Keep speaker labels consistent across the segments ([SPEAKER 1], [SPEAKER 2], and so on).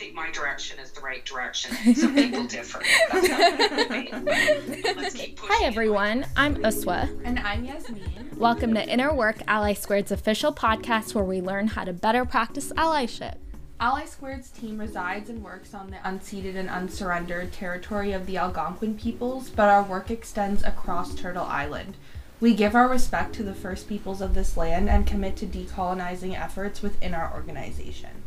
[SPEAKER 1] think my direction is the right direction. Some people differ.
[SPEAKER 2] Hi everyone, I'm Uswa.
[SPEAKER 3] And I'm Yasmin.
[SPEAKER 2] Welcome to Inner Work Ally Squared's official podcast where we learn how to better practice allyship.
[SPEAKER 3] Ally Squared's team resides and works on the unceded and unsurrendered territory of the Algonquin peoples, but our work extends across Turtle Island. We give our respect to the first peoples of this land and commit to decolonizing efforts within our organization.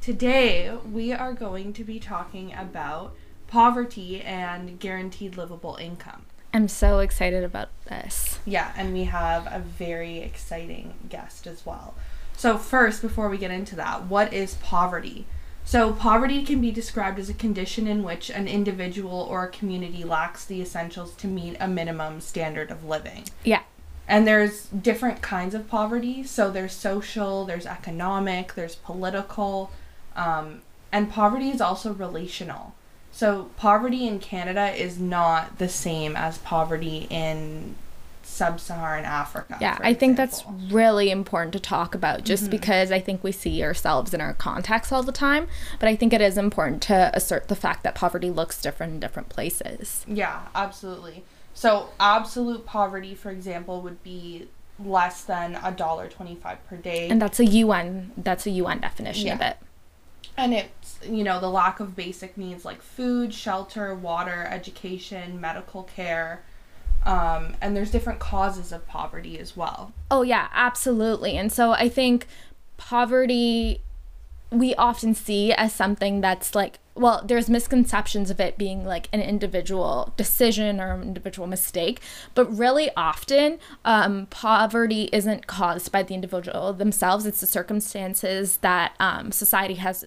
[SPEAKER 3] Today, we are going to be talking about poverty and guaranteed livable income.
[SPEAKER 2] I'm so excited about this.
[SPEAKER 3] Yeah, and we have a very exciting guest as well. So, first, before we get into that, what is poverty? So, poverty can be described as a condition in which an individual or a community lacks the essentials to meet a minimum standard of living.
[SPEAKER 2] Yeah.
[SPEAKER 3] And there's different kinds of poverty. So, there's social, there's economic, there's political, um, and poverty is also relational. So, poverty in Canada is not the same as poverty in sub-Saharan Africa.
[SPEAKER 2] Yeah, I think that's really important to talk about just mm-hmm. because I think we see ourselves in our context all the time, but I think it is important to assert the fact that poverty looks different in different places.
[SPEAKER 3] Yeah, absolutely. So, absolute poverty, for example, would be less than a dollar 25 per day.
[SPEAKER 2] And that's a UN that's a UN definition yeah. of it.
[SPEAKER 3] And it's, you know, the lack of basic needs like food, shelter, water, education, medical care, um, and there's different causes of poverty as well.
[SPEAKER 2] Oh, yeah, absolutely. And so I think poverty we often see as something that's like well there's misconceptions of it being like an individual decision or an individual mistake but really often um, poverty isn't caused by the individual themselves it's the circumstances that um, society has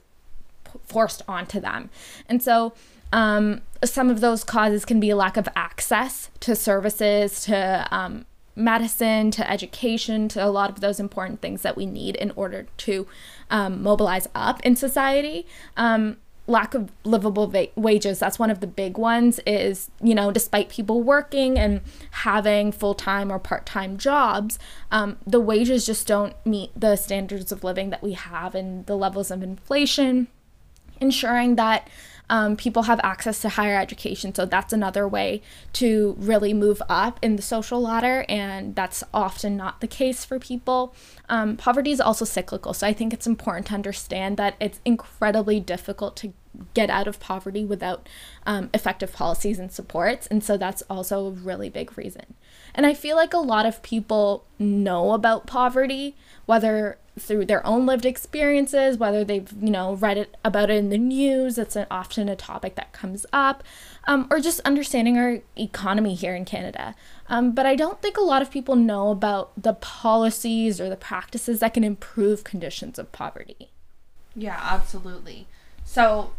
[SPEAKER 2] forced onto them and so um, some of those causes can be a lack of access to services, to um, medicine, to education, to a lot of those important things that we need in order to um, mobilize up in society. Um, lack of livable va- wages that's one of the big ones is you know despite people working and having full-time or part-time jobs um, the wages just don't meet the standards of living that we have and the levels of inflation ensuring that um, people have access to higher education. So that's another way to really move up in the social ladder, and that's often not the case for people. Um, poverty is also cyclical, so I think it's important to understand that it's incredibly difficult to get out of poverty without um, effective policies and supports. And so that's also a really big reason. And I feel like a lot of people know about poverty, whether through their own lived experiences, whether they've, you know, read it about it in the news, it's an, often a topic that comes up, um, or just understanding our economy here in Canada. Um, but I don't think a lot of people know about the policies or the practices that can improve conditions of poverty.
[SPEAKER 3] Yeah, absolutely. So,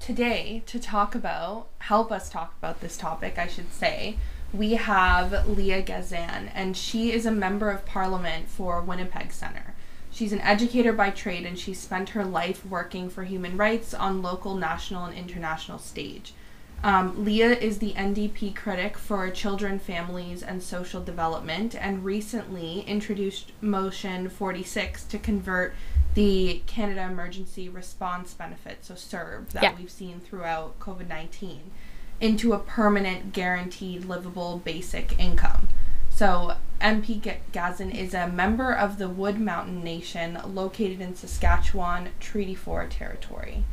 [SPEAKER 3] today, to talk about, help us talk about this topic, I should say, we have Leah Gazan, and she is a member of parliament for Winnipeg Centre. She's an educator by trade and she spent her life working for human rights on local, national, and international stage. Um, Leah is the NDP critic for children, families, and social development, and recently introduced Motion 46 to convert the Canada Emergency Response Benefit, so CERB, that yeah. we've seen throughout COVID 19, into a permanent, guaranteed, livable basic income. So, MP Gazan is a member of the Wood Mountain Nation located in Saskatchewan Treaty 4 territory.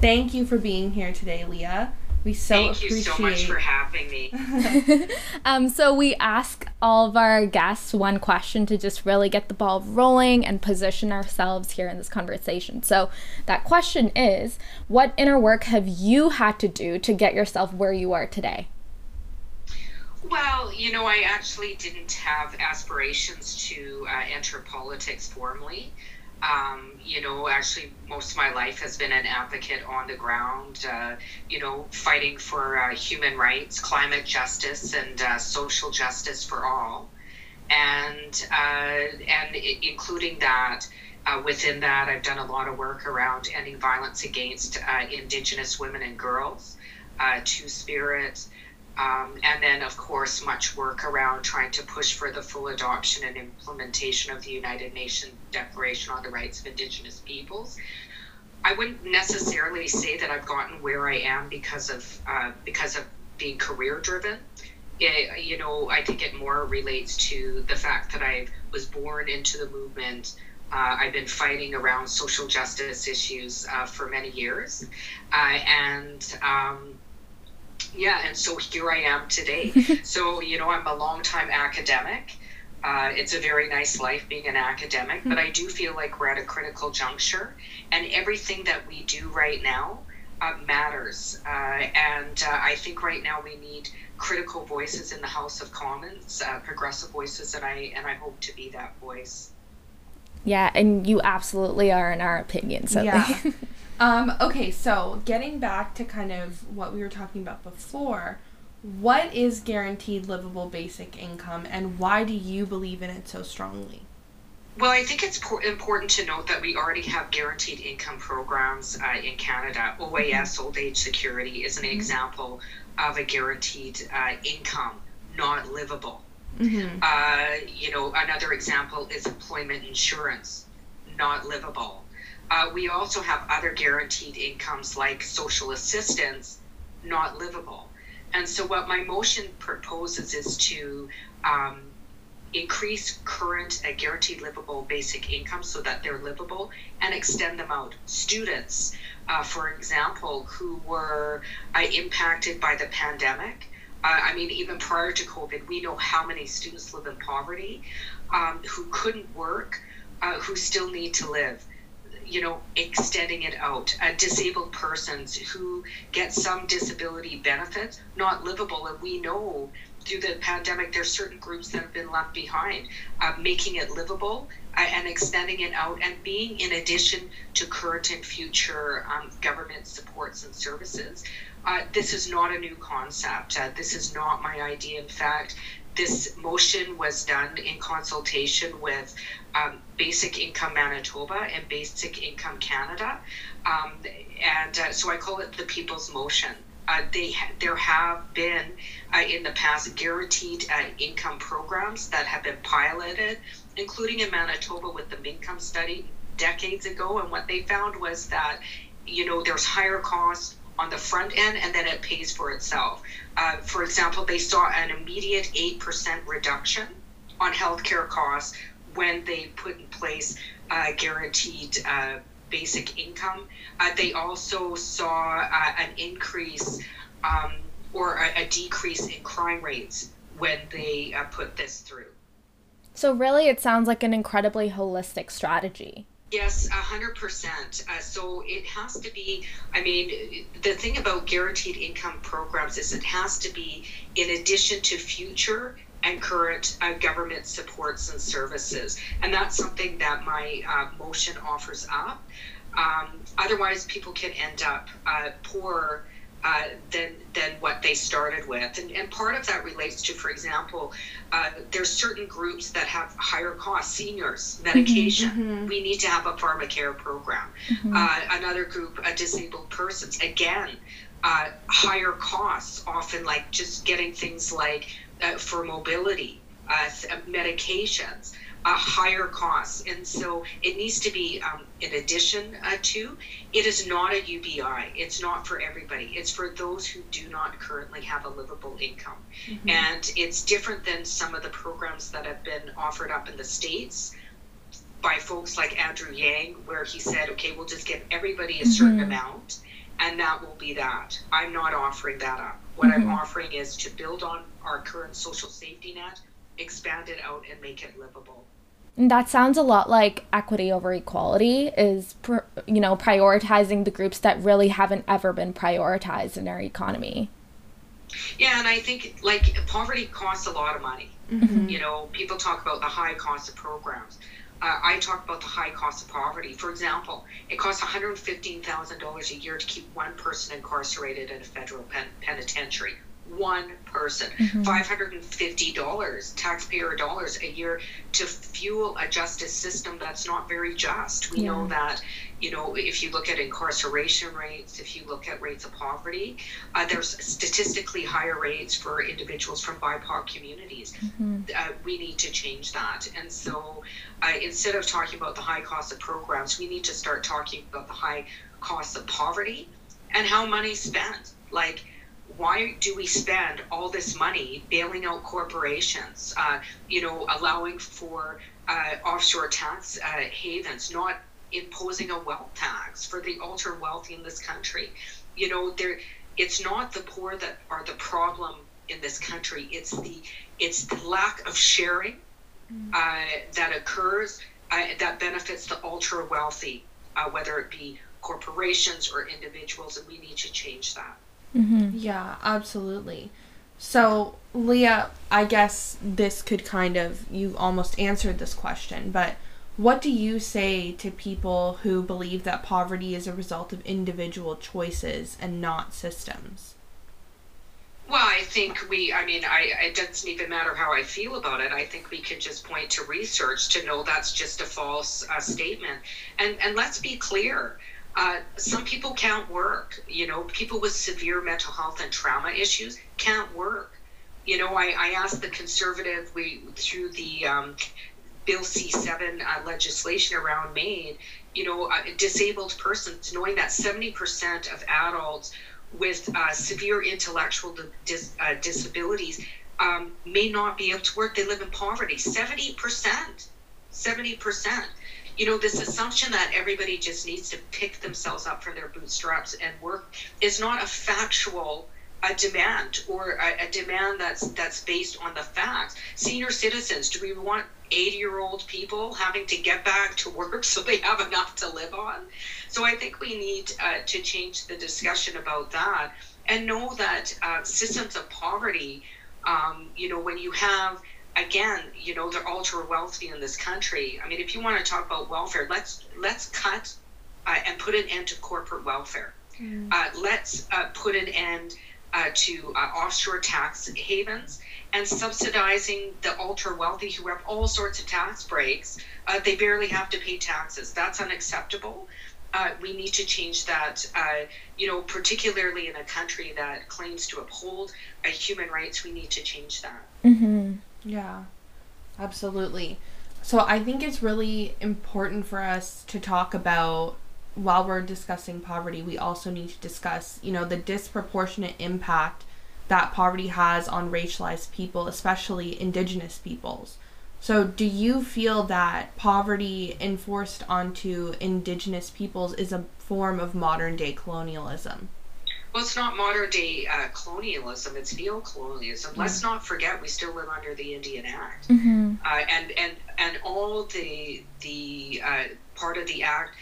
[SPEAKER 3] Thank you for being here today, Leah. We so
[SPEAKER 1] Thank
[SPEAKER 3] appreciate
[SPEAKER 1] you so much for having me.
[SPEAKER 2] um, so we ask all of our guests one question to just really get the ball rolling and position ourselves here in this conversation. So that question is, what inner work have you had to do to get yourself where you are today?
[SPEAKER 1] Well, you know, I actually didn't have aspirations to uh, enter politics formally. Um, you know, actually, most of my life has been an advocate on the ground, uh, you know, fighting for uh, human rights, climate justice, and uh, social justice for all. And, uh, and including that, uh, within that, I've done a lot of work around ending violence against Indigenous women and girls, Two Spirit, um, and then, of course, much work around trying to push for the full adoption and implementation of the United Nations Declaration on the Rights of Indigenous Peoples. I wouldn't necessarily say that I've gotten where I am because of uh, because of being career driven. You know, I think it more relates to the fact that I was born into the movement. Uh, I've been fighting around social justice issues uh, for many years, uh, and um, yeah, and so here I am today. so you know, I'm a longtime academic. Uh, it's a very nice life being an academic, but I do feel like we're at a critical juncture, and everything that we do right now uh, matters. Uh, and uh, I think right now we need critical voices in the House of Commons, uh, progressive voices, and I and I hope to be that voice.
[SPEAKER 2] Yeah, and you absolutely are, in our opinion. So
[SPEAKER 3] Yeah. um, okay, so getting back to kind of what we were talking about before, what is guaranteed livable basic income and why do you believe in it so strongly?
[SPEAKER 1] Well, I think it's por- important to note that we already have guaranteed income programs uh, in Canada. OAS, Old Age Security, is an example of a guaranteed uh, income, not livable.
[SPEAKER 3] Mm-hmm.
[SPEAKER 1] Uh, you know, another example is employment insurance, not livable. Uh, we also have other guaranteed incomes like social assistance, not livable. And so, what my motion proposes is to um, increase current guaranteed livable basic income so that they're livable and extend them out. Students, uh, for example, who were uh, impacted by the pandemic. Uh, I mean, even prior to COVID, we know how many students live in poverty um, who couldn't work, uh, who still need to live you know, extending it out. Disabled persons who get some disability benefits, not livable. And we know through the pandemic, there's certain groups that have been left behind. Uh, making it livable uh, and extending it out and being in addition to current and future um, government supports and services. Uh, this is not a new concept. Uh, this is not my idea. In fact, this motion was done in consultation with um, Basic Income Manitoba and Basic Income Canada, um, and uh, so I call it the People's Motion. Uh, they there have been uh, in the past guaranteed uh, income programs that have been piloted, including in Manitoba with the Mincome study decades ago, and what they found was that you know there's higher costs on the front end and then it pays for itself. Uh, for example, they saw an immediate 8% reduction on healthcare costs when they put in place uh, guaranteed uh, basic income. Uh, they also saw uh, an increase um, or a, a, decrease in crime rates when they uh, put this through.
[SPEAKER 2] So, really, it sounds like an incredibly holistic strategy.
[SPEAKER 1] Yes, hundred percent. Uh, so it has to be. I mean, the thing about guaranteed income programs is it has to be in addition to future and current uh, government supports and services, and that's something that my uh, motion offers up. Um, otherwise, people can end up uh, poor uh, than than what they started with, and, and part of that relates to, for example, uh, there's certain groups that have higher costs, seniors, medication. Mm-hmm, We need to have a pharmacare program. Mm-hmm. Uh, another group, uh, disabled persons, again, uh, higher costs, often like just getting things like uh, for mobility, medications uh, higher cost. And so it needs to be, um, in addition uh, to, it is not a UBI. It's not for everybody. It's for those who do not currently have a livable income. Mm-hmm. And it's different than some of the programs that have been offered up in the States by folks like Andrew Yang, where he said, okay, we'll just give everybody a certain mm-hmm. amount. And that will be that. I'm not offering that up. What mm-hmm. I'm offering is to build on our current social safety net, expand it out, and make it livable.
[SPEAKER 2] That sounds a lot like equity over equality is pr- you know prioritizing the groups that really haven't ever been prioritized in our economy.
[SPEAKER 1] Yeah, and I think like poverty costs a lot of money. Mm-hmm. You know, people talk about the high cost of programs. Uh, I talk about the high cost of poverty. For example, it costs $115,000 a year to keep one person incarcerated in a federal pen- penitentiary one person. Mm-hmm. $550 taxpayer dollars a year to fuel a justice system that's not very just. We yeah. know that, you know, if you look at incarceration rates, if you look at rates of poverty, uh, there's statistically higher rates for individuals from BIPOC communities. Mm-hmm. Uh, we need to change that. And so uh, instead of talking about the high cost of programs, we need to start talking about the high costs of poverty and how money's spent. Like, why do we spend all this money bailing out corporations, uh, you know, allowing for uh, offshore tax uh, havens, not imposing a wealth tax for the ultra wealthy in this country? You know, there, it's not the poor that are the problem in this country. It's the it's the lack of sharing mm. uh, that occurs uh, that benefits the ultra wealthy, uh, whether it be corporations or individuals, and we need to change that.
[SPEAKER 3] Mm-hmm. Yeah, absolutely. So, Leah, I guess this could kind of, you almost answered this question, but what do you say to people who believe that poverty is a result of individual choices and not systems?
[SPEAKER 1] Well, I think we, I mean, I, it doesn't even matter how I feel about it. I think we can just point to research to know that's just a false uh, statement. And, and let's be clear uh, some people can't work. You know, people with severe mental health and trauma issues can't work. You know, I, I asked the conservative, we through the um, Bill C7 uh, legislation around MAID, you know, uh, disabled persons, knowing that 70% of adults with uh, severe intellectual dis- uh, disabilities um, may not be able to work. They live in poverty. 70%. 70%. You know, this assumption that everybody just needs to pick themselves up from their bootstraps and work is not a factual a demand or a, a, demand that's that's based on the facts. Senior citizens, do we want 80 year old people having to get back to work so they have enough to live on? So I think we need uh, to change the discussion about that and know that uh, systems of poverty, um, you know, when you have again, you know, they're ultra wealthy in this country. I mean, if you want to talk about welfare, let's let's cut uh, and put an end to corporate welfare. Mm. Uh, let's uh, put an end uh, to uh, offshore tax havens and subsidizing the ultra wealthy who have all sorts of tax breaks. Uh, they barely have to pay taxes. That's unacceptable uh, we need to change that. Uh, you know, particularly in a country that claims to uphold uh, human rights, we need to change that.
[SPEAKER 3] Mm-hmm. Yeah, absolutely. So I think it's really important for us to talk about while we're discussing poverty, we also need to discuss, you know, the disproportionate impact that poverty has on racialized people, especially indigenous peoples. So, do you feel that poverty enforced onto indigenous peoples is a form of modern day colonialism?
[SPEAKER 1] Well, it's not modern day uh, colonialism; it's neo-colonialism. Mm-hmm. Let's not forget we still live under the Indian Act, mm-hmm. uh, and and and all the the uh, part of the act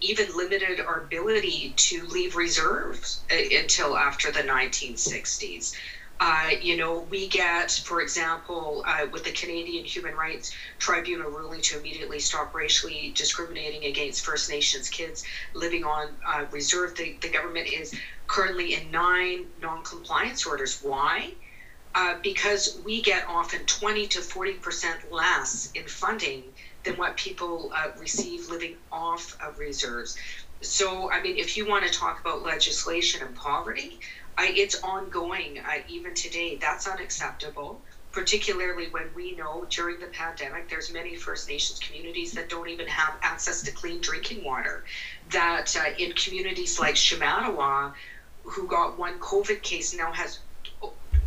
[SPEAKER 1] even limited our ability to leave reserves uh, until after the 1960s. Uh, you know, we get, for example, uh, with the Canadian Human Rights Tribunal ruling to immediately stop racially discriminating against First Nations kids living on uh, reserve, the, the government is currently in nine non compliance orders. Why? Uh, because we get often 20 to 40% less in funding than what people uh, receive living off of reserves. So, I mean, if you want to talk about legislation and poverty, I, it's ongoing uh, even today. That's unacceptable, particularly when we know during the pandemic there's many First Nations communities that don't even have access to clean drinking water. That uh, in communities like Shamattawa, who got one COVID case, now has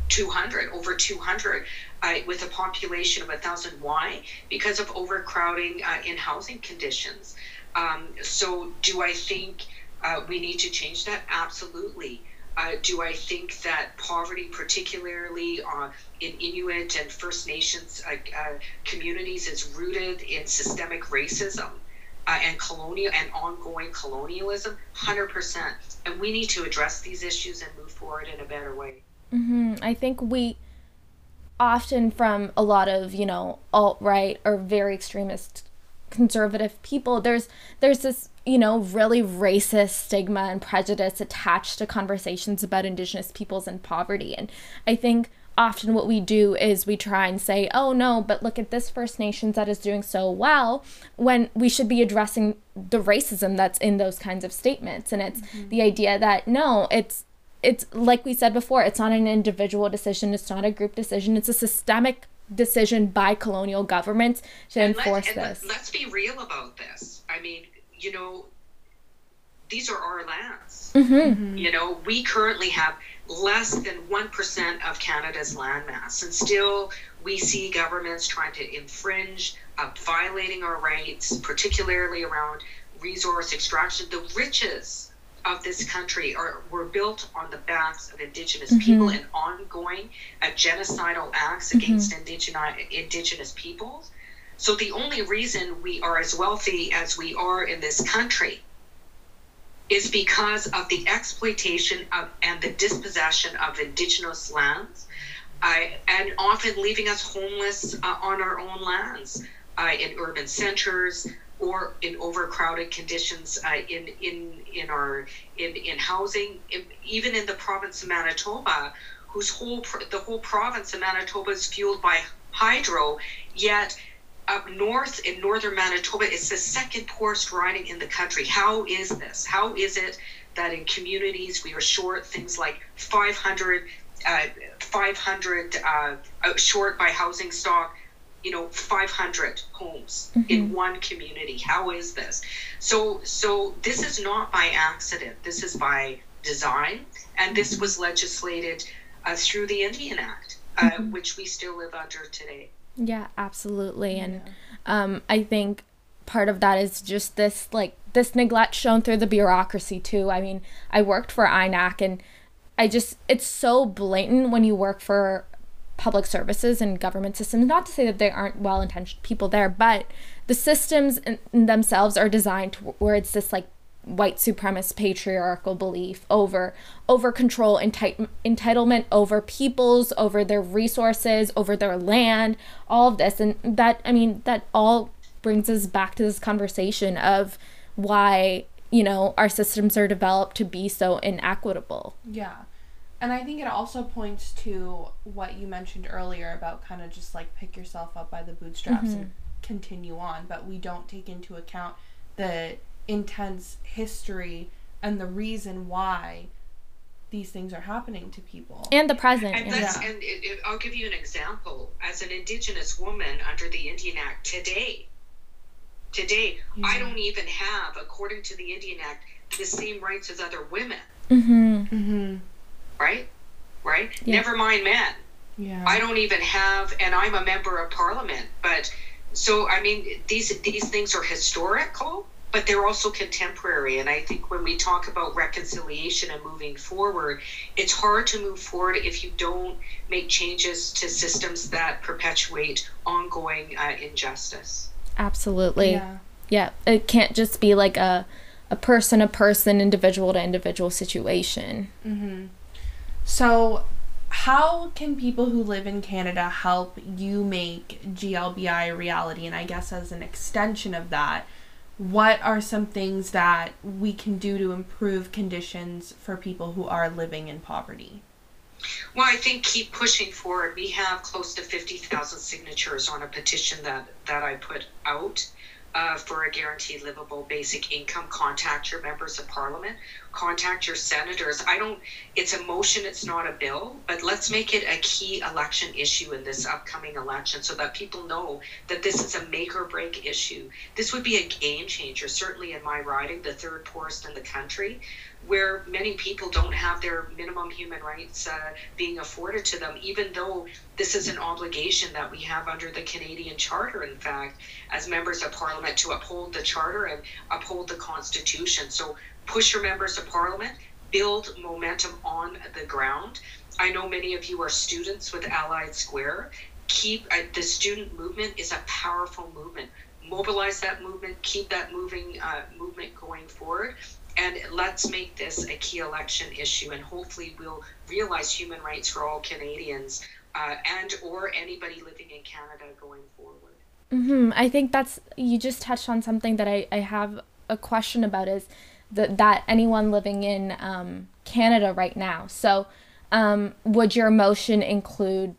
[SPEAKER 1] 200, over 200, uh, with a population of 1,000. Why? Because of overcrowding uh, in housing conditions. Um, so, do I think uh, we need to change that? Absolutely. Uh, do I think that poverty, particularly uh, in Inuit and First Nations uh, communities, is rooted in systemic racism uh, and colonial and ongoing colonialism? Hundred percent. And we need to address these issues and move forward in a better way.
[SPEAKER 2] Mm-hmm. I think we often, from a lot of you know alt right or very extremist conservative people, there's there's this you know, really racist stigma and prejudice attached to conversations about Indigenous peoples and poverty. And I think often what we do is we try and say, oh no, but look at this First Nations that is doing so well, when we should be addressing the racism that's in those kinds of statements. And it's mm-hmm. the idea that no, it's it's like we said before, it's not an individual decision, it's not a group decision, it's a systemic decision by colonial governments to and enforce
[SPEAKER 1] let,
[SPEAKER 2] this.
[SPEAKER 1] Let, let's be real about this. I mean, you know, these are our lands.
[SPEAKER 2] Mm-hmm.
[SPEAKER 1] You know, we currently have less than 1% of Canada's landmass, and still we see governments trying to infringe, uh, violating our rights, particularly around resource extraction. The riches of this country are were built on the backs of Indigenous
[SPEAKER 2] Mm-hmm.
[SPEAKER 1] people and ongoing uh, genocidal acts against indigenous Indigenous peoples. So the only reason we are as wealthy as we are in this country is because of the exploitation of and the dispossession of indigenous lands, uh, and often leaving us homeless uh, on our own lands uh, in urban centers or in overcrowded conditions uh, in in in our in in housing, in, even in the province of Manitoba, whose whole the whole province of Manitoba is fueled by hydro, yet up north in northern Manitoba, it's the second poorest riding in the country. How is this? How is it that in communities we are short things like 500, uh, 500 uh, uh, short by housing stock? You know, 500 homes in one community. How is this? So, so this is not by accident. This is by design, and this was legislated uh, through the Indian Act, uh, which we still live under today.
[SPEAKER 2] Yeah, absolutely. And um, I think part of that is just this like this neglect shown through the bureaucracy too. I mean, I worked for INAC and I just it's so blatant when you work for public services and government systems. Not to say that there aren't well-intentioned people there, but the systems themselves are designed to where it's this like white supremacist patriarchal belief over over control enti- entitlement over peoples over their resources over their land all of this. And that i mean that all brings us back to this conversation of why you know our systems are developed to be so inequitable.
[SPEAKER 3] Yeah. And I think it also points to what you mentioned earlier about kind of just like pick yourself up by the bootstraps and mm-hmm. continue on, but we don't take into account the intense history and the reason why these things are happening to people.
[SPEAKER 2] and the present
[SPEAKER 1] And
[SPEAKER 2] yeah.
[SPEAKER 1] and it, it, I'll give you an example. As an Indigenous woman under the Indian Act today, today I don't even have, according to the Indian Act, the same rights as other women.
[SPEAKER 2] mm-hmm.
[SPEAKER 3] Mm-hmm.
[SPEAKER 1] Right, right.
[SPEAKER 2] Yeah.
[SPEAKER 1] Never mind men.
[SPEAKER 3] Yeah.
[SPEAKER 1] I don't even have, and I'm a member of Parliament. But so I mean, these these things are historical, but they're also contemporary. And I think when we talk about reconciliation and moving forward, it's hard to move forward if you don't make changes to systems that perpetuate ongoing uh, injustice.
[SPEAKER 2] absolutely
[SPEAKER 3] yeah.
[SPEAKER 2] yeah it can't just be like a a person to person individual to individual situation
[SPEAKER 3] Mm-hmm. So, how can people who live in Canada help you make GLBI a reality? And I guess as an extension of that, what are some things that we can do to improve conditions for people who are living in poverty?
[SPEAKER 1] Well, I think keep pushing forward. We have close to 50,000 signatures on a petition that, that I put out uh, for a guaranteed livable basic income. Contact your members of parliament, contact your senators. I don't, it's a motion, it's not a bill, but let's make it a key election issue in this upcoming election so that people know that this is a make or break issue. This would be a game changer, certainly in my riding, the third poorest in the country where many people don't have their minimum human rights uh, being afforded to them, even though this is an obligation that we have under the Canadian Charter, in fact, as members of Parliament to uphold the Charter and uphold the Constitution. So push your members of Parliament, build momentum on the ground. I know many of you are students with Ally Squared. Keep uh, the student movement is a powerful movement. Mobilize that movement, keep that moving uh, movement going forward, and let's make this a key election issue and hopefully we'll realize human rights for all canadians uh, and or anybody living in canada going forward
[SPEAKER 2] hmm I think that's you just touched on something that I, I have a question about is that that anyone living in um, Canada right now. So, um, would your motion include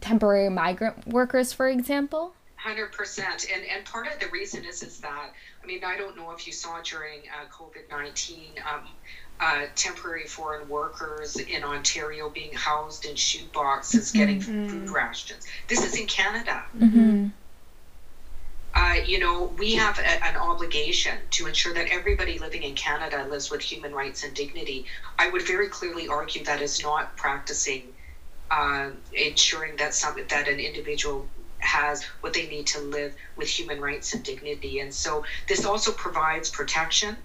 [SPEAKER 2] temporary migrant workers, for example?
[SPEAKER 1] 100% and and part of the reason is is that i mean i don't know if you saw during uh, covid-19 um, uh, temporary foreign workers in ontario being housed in shoe boxes getting food rations this is in canada
[SPEAKER 2] Mm-hmm.
[SPEAKER 1] uh, you know, we have a, an obligation to ensure that everybody living in Canada lives with human rights and dignity. I would very clearly argue that is not practicing uh, ensuring that some that an individual has what they need to live with human rights and dignity. And so this also provides protection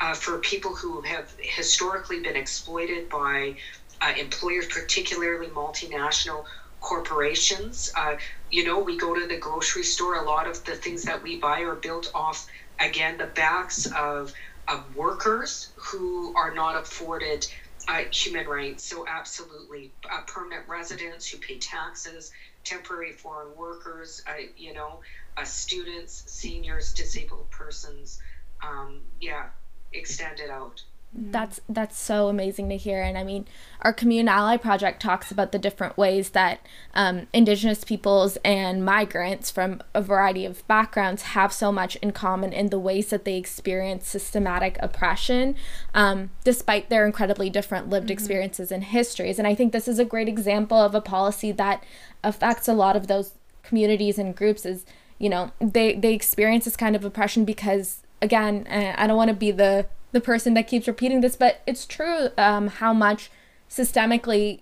[SPEAKER 1] uh, for people who have historically been exploited by uh, employers, particularly multinational corporations. Uh, you know, we go to the grocery store, a lot of the things that we buy are built off, again, the backs of, of workers who are not afforded uh, human rights. So, absolutely, uh, permanent residents who pay taxes, temporary foreign workers, uh, you know, uh, students, seniors, disabled persons. Um, yeah, extend it out.
[SPEAKER 2] That's that's so amazing to hear, and I mean, our Commune Ally project talks about the different ways that um, Indigenous peoples and migrants from a variety of backgrounds have so much in common in the ways that they experience systematic oppression, um, despite their incredibly different lived mm-hmm. experiences and histories. And I think this is a great example of a policy that affects a lot of those communities and groups. Is you know they they experience this kind of oppression because again, I don't want to be the the person that keeps repeating this, but it's true um, how much systemically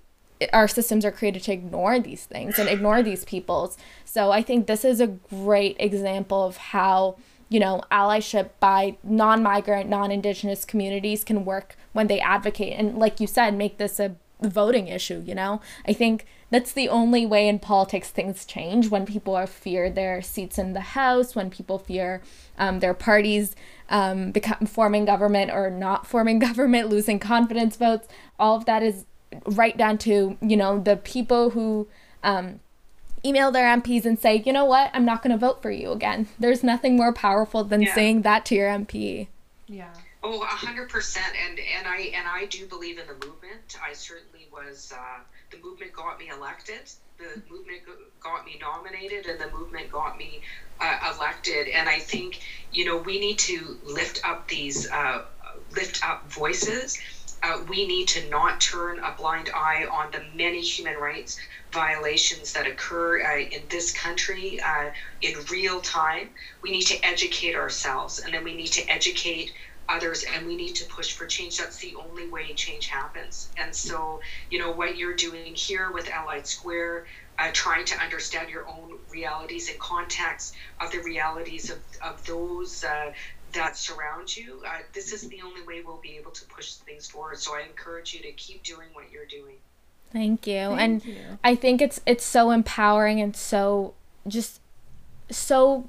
[SPEAKER 2] our systems are created to ignore these things and ignore these peoples. So I think this is a great example of how you know allyship by non-migrant, non-indigenous communities can work when they advocate and, like you said, make this a voting issue. You know, I think that's the only way in politics things change when people are fear their seats in the house, when people fear um, their parties um, become forming government or not forming government, losing confidence votes. All of that is right down to you know the people who um, email their MPs and say, you know what, I'm not going to vote for you again. There's nothing more powerful than yeah. saying that to your MP.
[SPEAKER 3] Yeah.
[SPEAKER 1] Oh, a hundred percent. And and I and I do believe in the movement. I certainly was. Uh, the movement got me elected the movement got me nominated and the movement got me uh, elected. And I think, you know, we need to lift up these, uh, lift up voices. Uh, we need to not turn a blind eye on the many human rights violations that occur uh, in this country uh, in real time. We need to educate ourselves and then we need to educate others and we need to push for change. That's the only way change happens. And so you know what you're doing here with Ally Squared uh, trying to understand your own realities and context of the realities of, of those uh, that surround you uh, this is the only way we'll be able to push things forward. So i encourage you to keep doing what you're doing.
[SPEAKER 2] Thank you. Thank and you. i think it's it's so empowering and so just so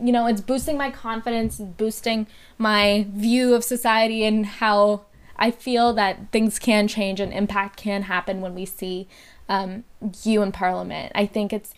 [SPEAKER 2] you know, it's boosting my confidence, boosting my view of society and how I feel that things can change and impact can happen when we see um, you in Parliament. I think it's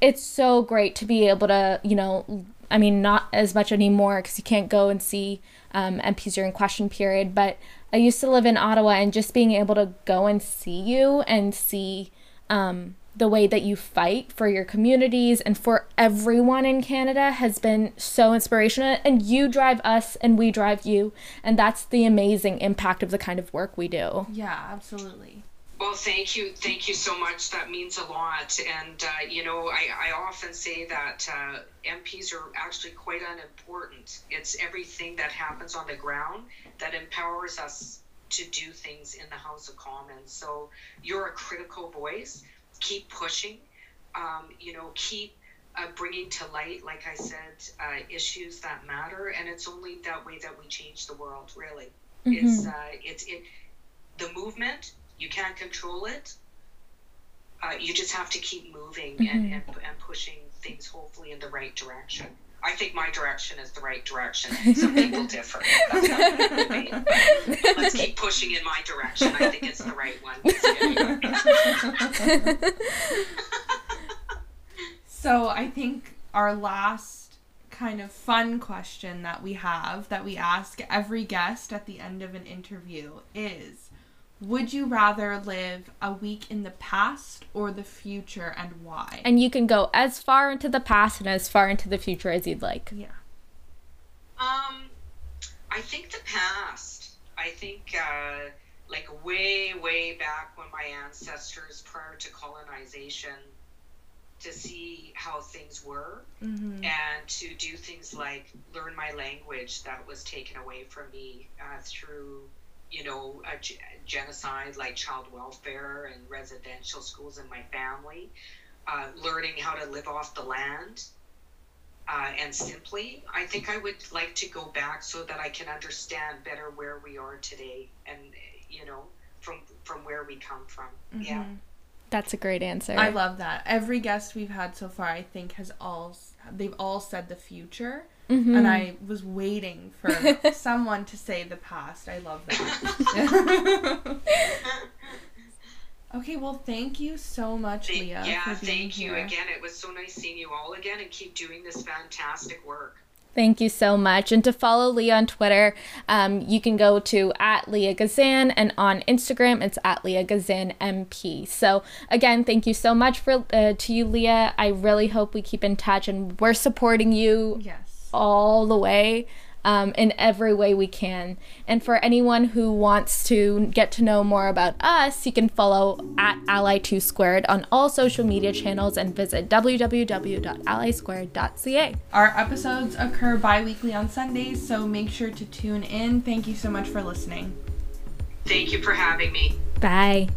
[SPEAKER 2] it's so great to be able to, you know, I mean, not as much anymore because you can't go and see um, MPs during question period. But I used to live in Ottawa, and just being able to go and see you and see um, the way that you fight for your communities and for everyone in Canada has been so inspirational. And you drive us and we drive you. And that's the amazing impact of the kind of work we do.
[SPEAKER 3] Yeah, absolutely.
[SPEAKER 1] Well, thank you. Thank you so much. That means a lot. And, uh, you know, I, I often say that uh, MPs are actually quite unimportant. It's everything that happens on the ground that empowers us to do things in the House of Commons. So you're a critical voice keep pushing, um, you know, keep uh, bringing to light, like I said, uh, issues that matter, and it's only that way that we change the world. Really, mm-hmm. it's uh, it's it. The movement you can't control it. Uh, you just have to keep moving mm-hmm. and, and, and pushing things, hopefully, in the right direction. I think my direction is the right direction. Some people differ. Let's keep pushing in my direction. I think it's the right one.
[SPEAKER 3] so I think our last kind of fun question that we have that we ask every guest at the end of an interview is would you rather live a week in the past or the future and why?
[SPEAKER 2] And you can go as far into the past and as far into the future as you'd like.
[SPEAKER 3] Yeah.
[SPEAKER 1] Um, I think the past. I think, uh, like, way, way back when my ancestors, prior to colonization, to see how things were
[SPEAKER 3] Mm-hmm.
[SPEAKER 1] and to do things like learn my language that was taken away from me uh, through you know a g- genocide like child welfare and residential schools in my family uh, learning how to live off the land uh, and simply i think i would like to go back so that i can understand better where we are today and you know from from where we come from yeah
[SPEAKER 2] That's a great answer.
[SPEAKER 3] I love that. Every guest we've had so far, I think, has all they've all said the future,
[SPEAKER 2] Mhm.
[SPEAKER 3] and I was waiting for someone to say the past. I love that. okay, well, thank you so much,
[SPEAKER 1] Thank-
[SPEAKER 3] Leah.
[SPEAKER 1] yeah
[SPEAKER 3] for being
[SPEAKER 1] thank you
[SPEAKER 3] here.
[SPEAKER 1] again it was so nice seeing you all again and keep doing this fantastic work
[SPEAKER 2] Thank you so much. And to follow Leah on Twitter, um, you can go to at Leah Gazan, and on Instagram, it's at Leah Gazan MP. So again, thank you so much for uh, to you, Leah. I really hope we keep in touch, and we're supporting you
[SPEAKER 3] Yes.
[SPEAKER 2] All the way um, in every way we can. And for anyone who wants to get to know more about us, you can follow at Ally2 Squared on all social media channels and visit www.allysquared.ca.
[SPEAKER 3] Our episodes occur bi weekly on Sundays, so make sure to tune in. Thank you so much for listening.
[SPEAKER 1] thank you for having me
[SPEAKER 2] Bye.